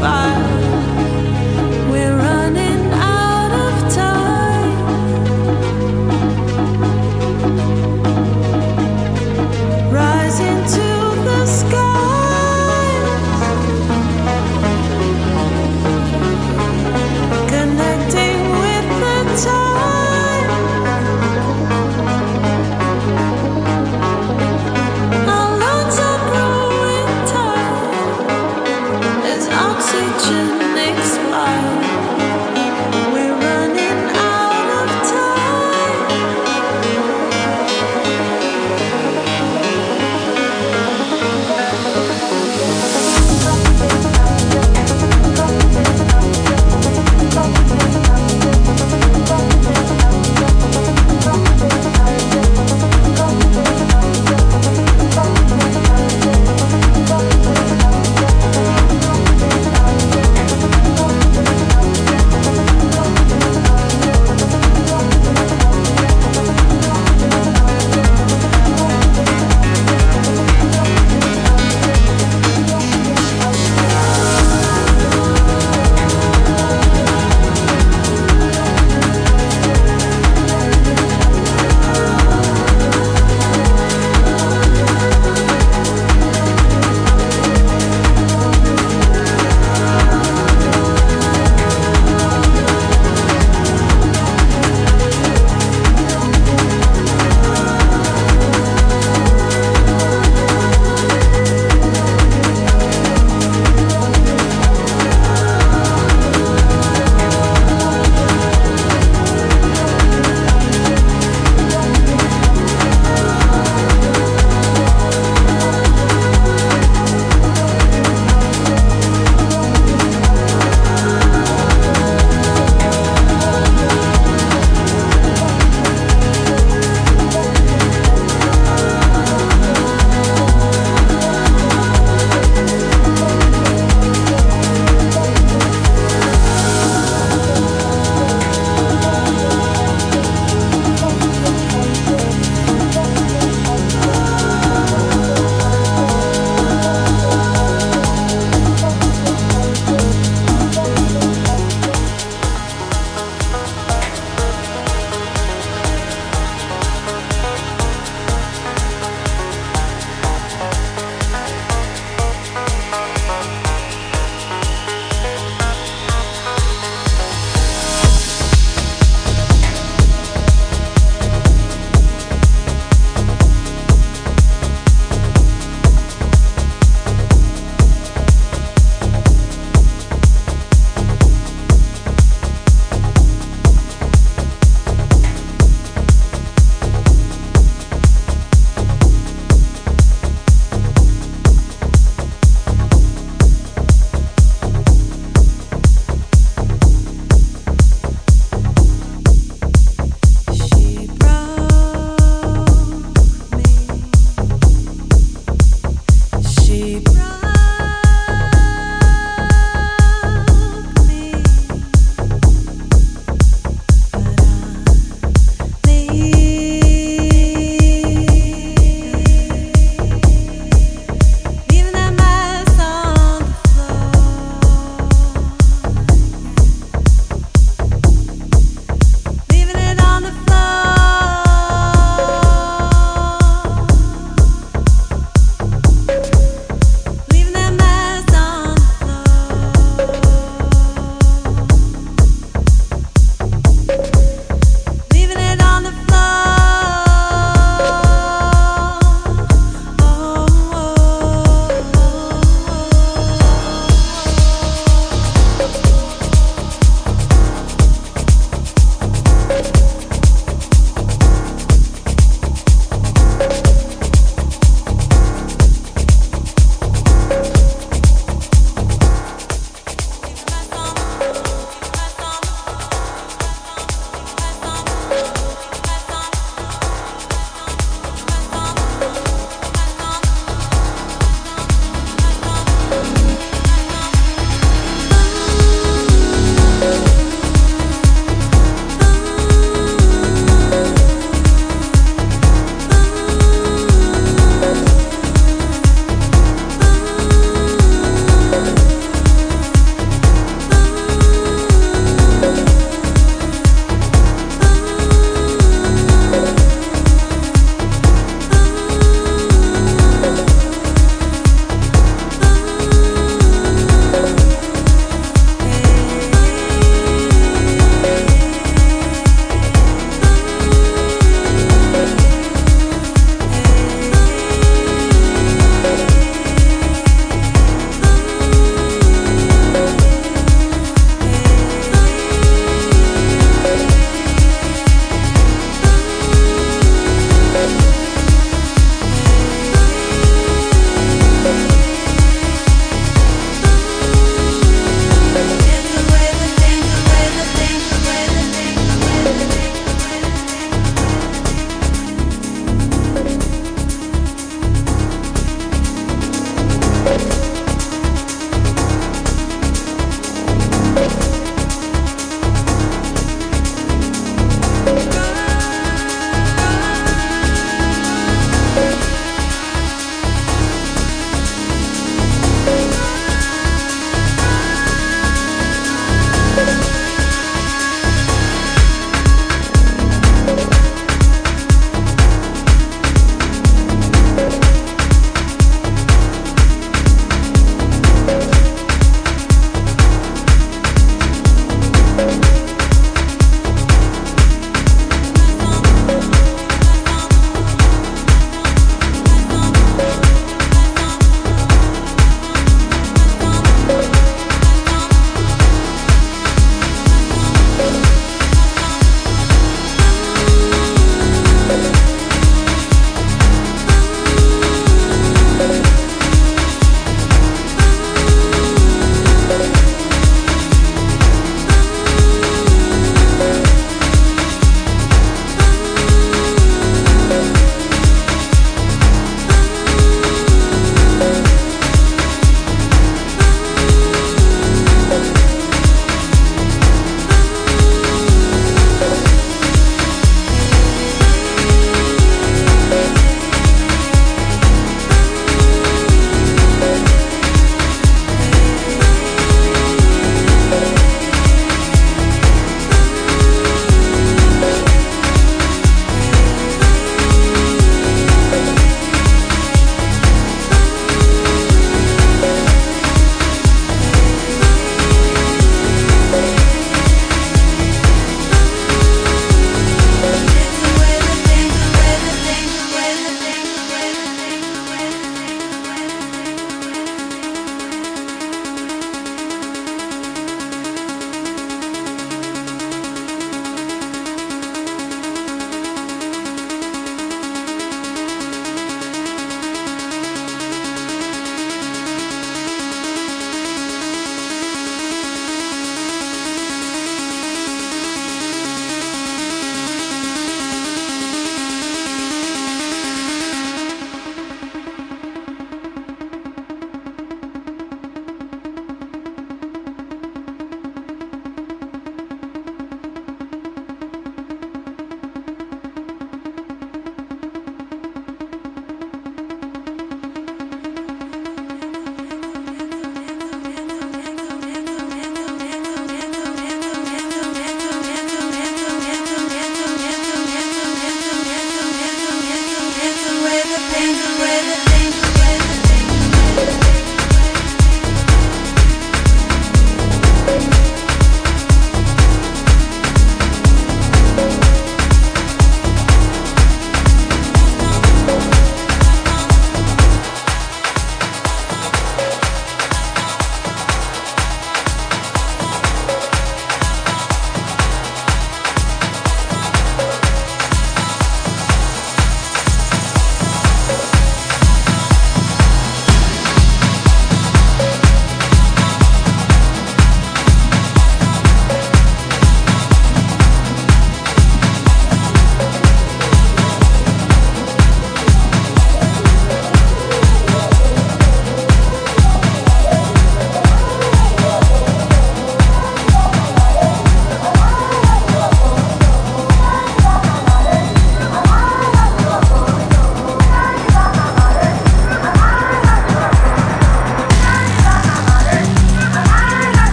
fire.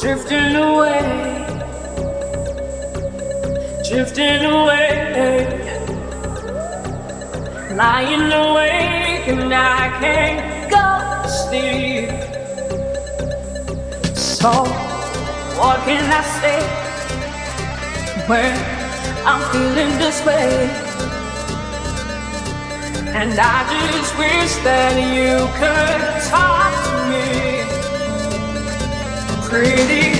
Drifting away, drifting away, lying awake and I can't go to sleep. So, what can I say when I'm feeling this way? And I just wish that you could talk pretty